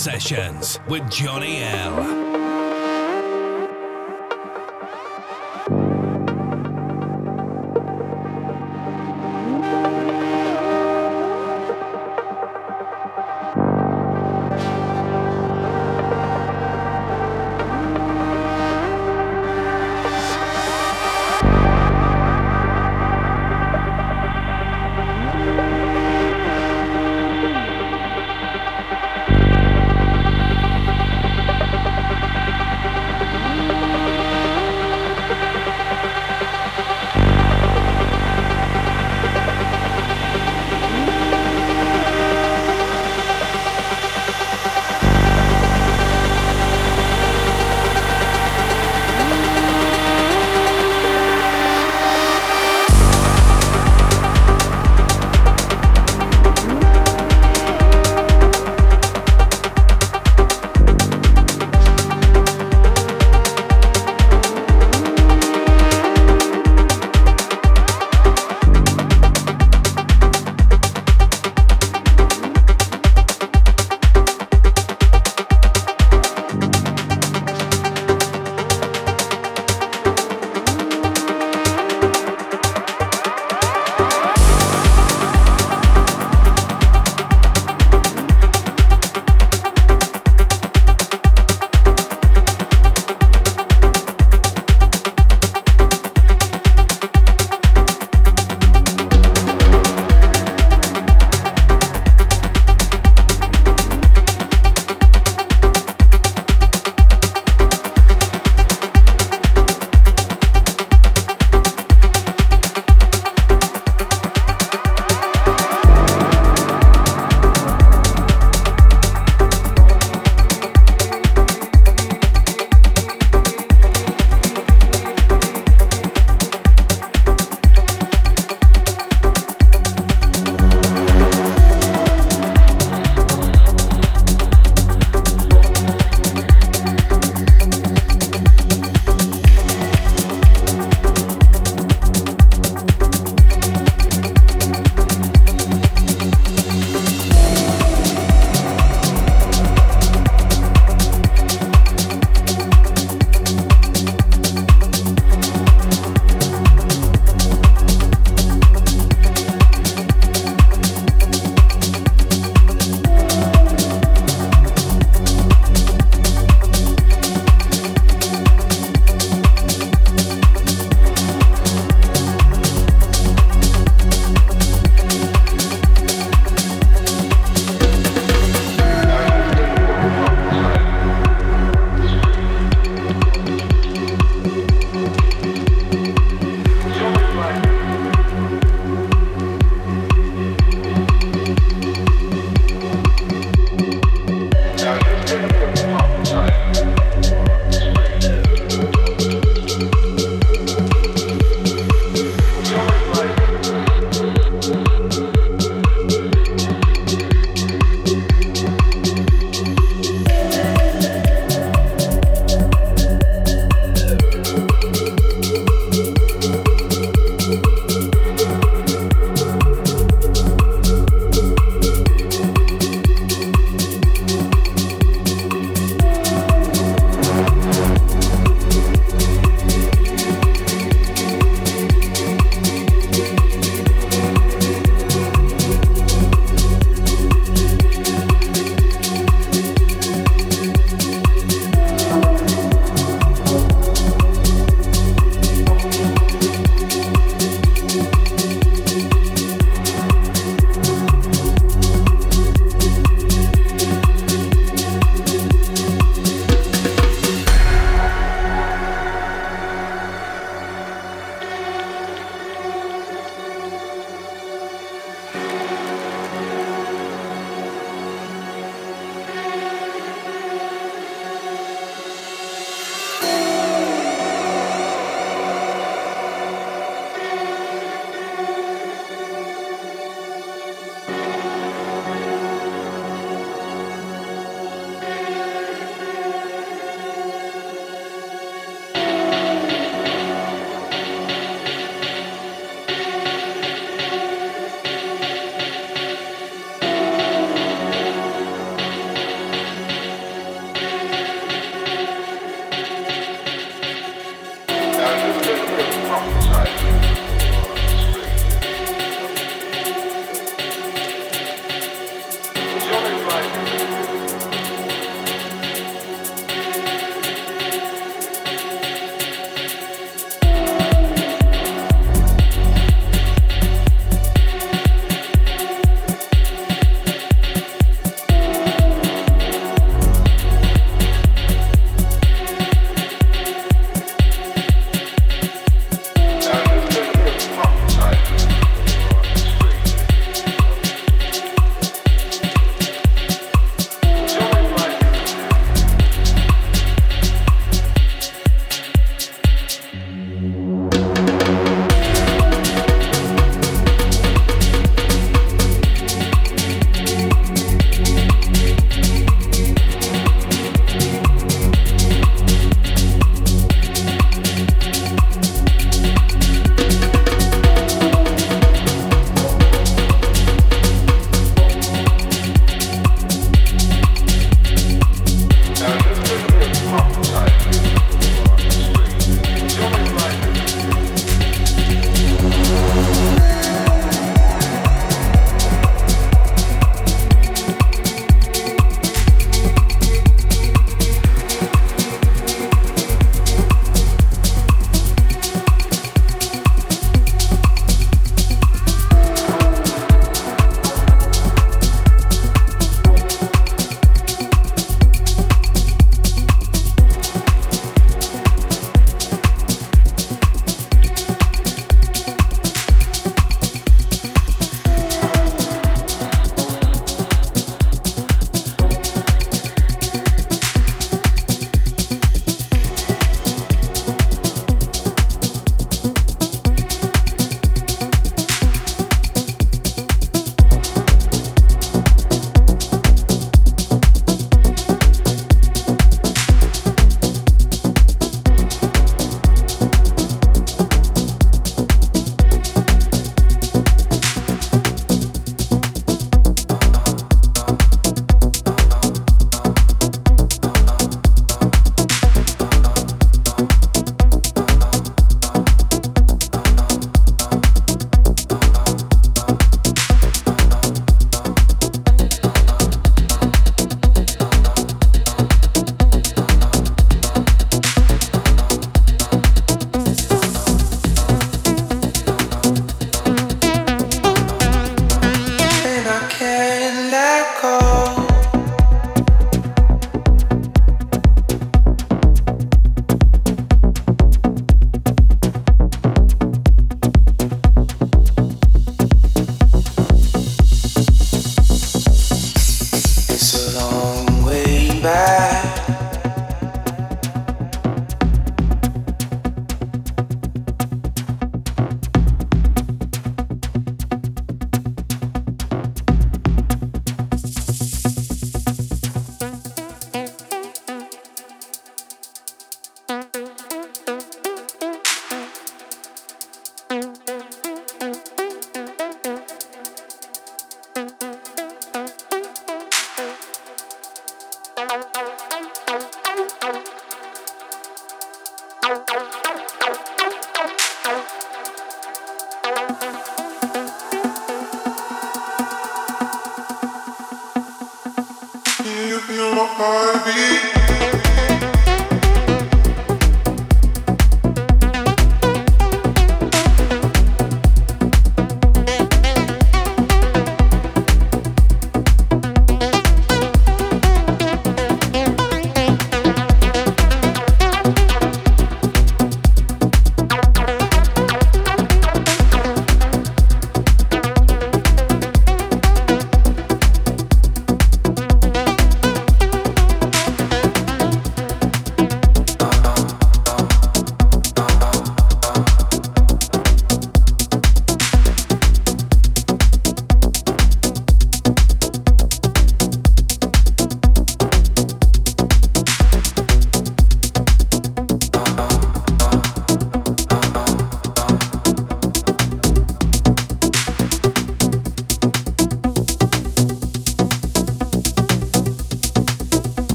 Sessions with Johnny L.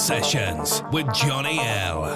Sessions with Johnny L.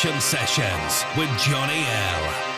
Sessions with Johnny L.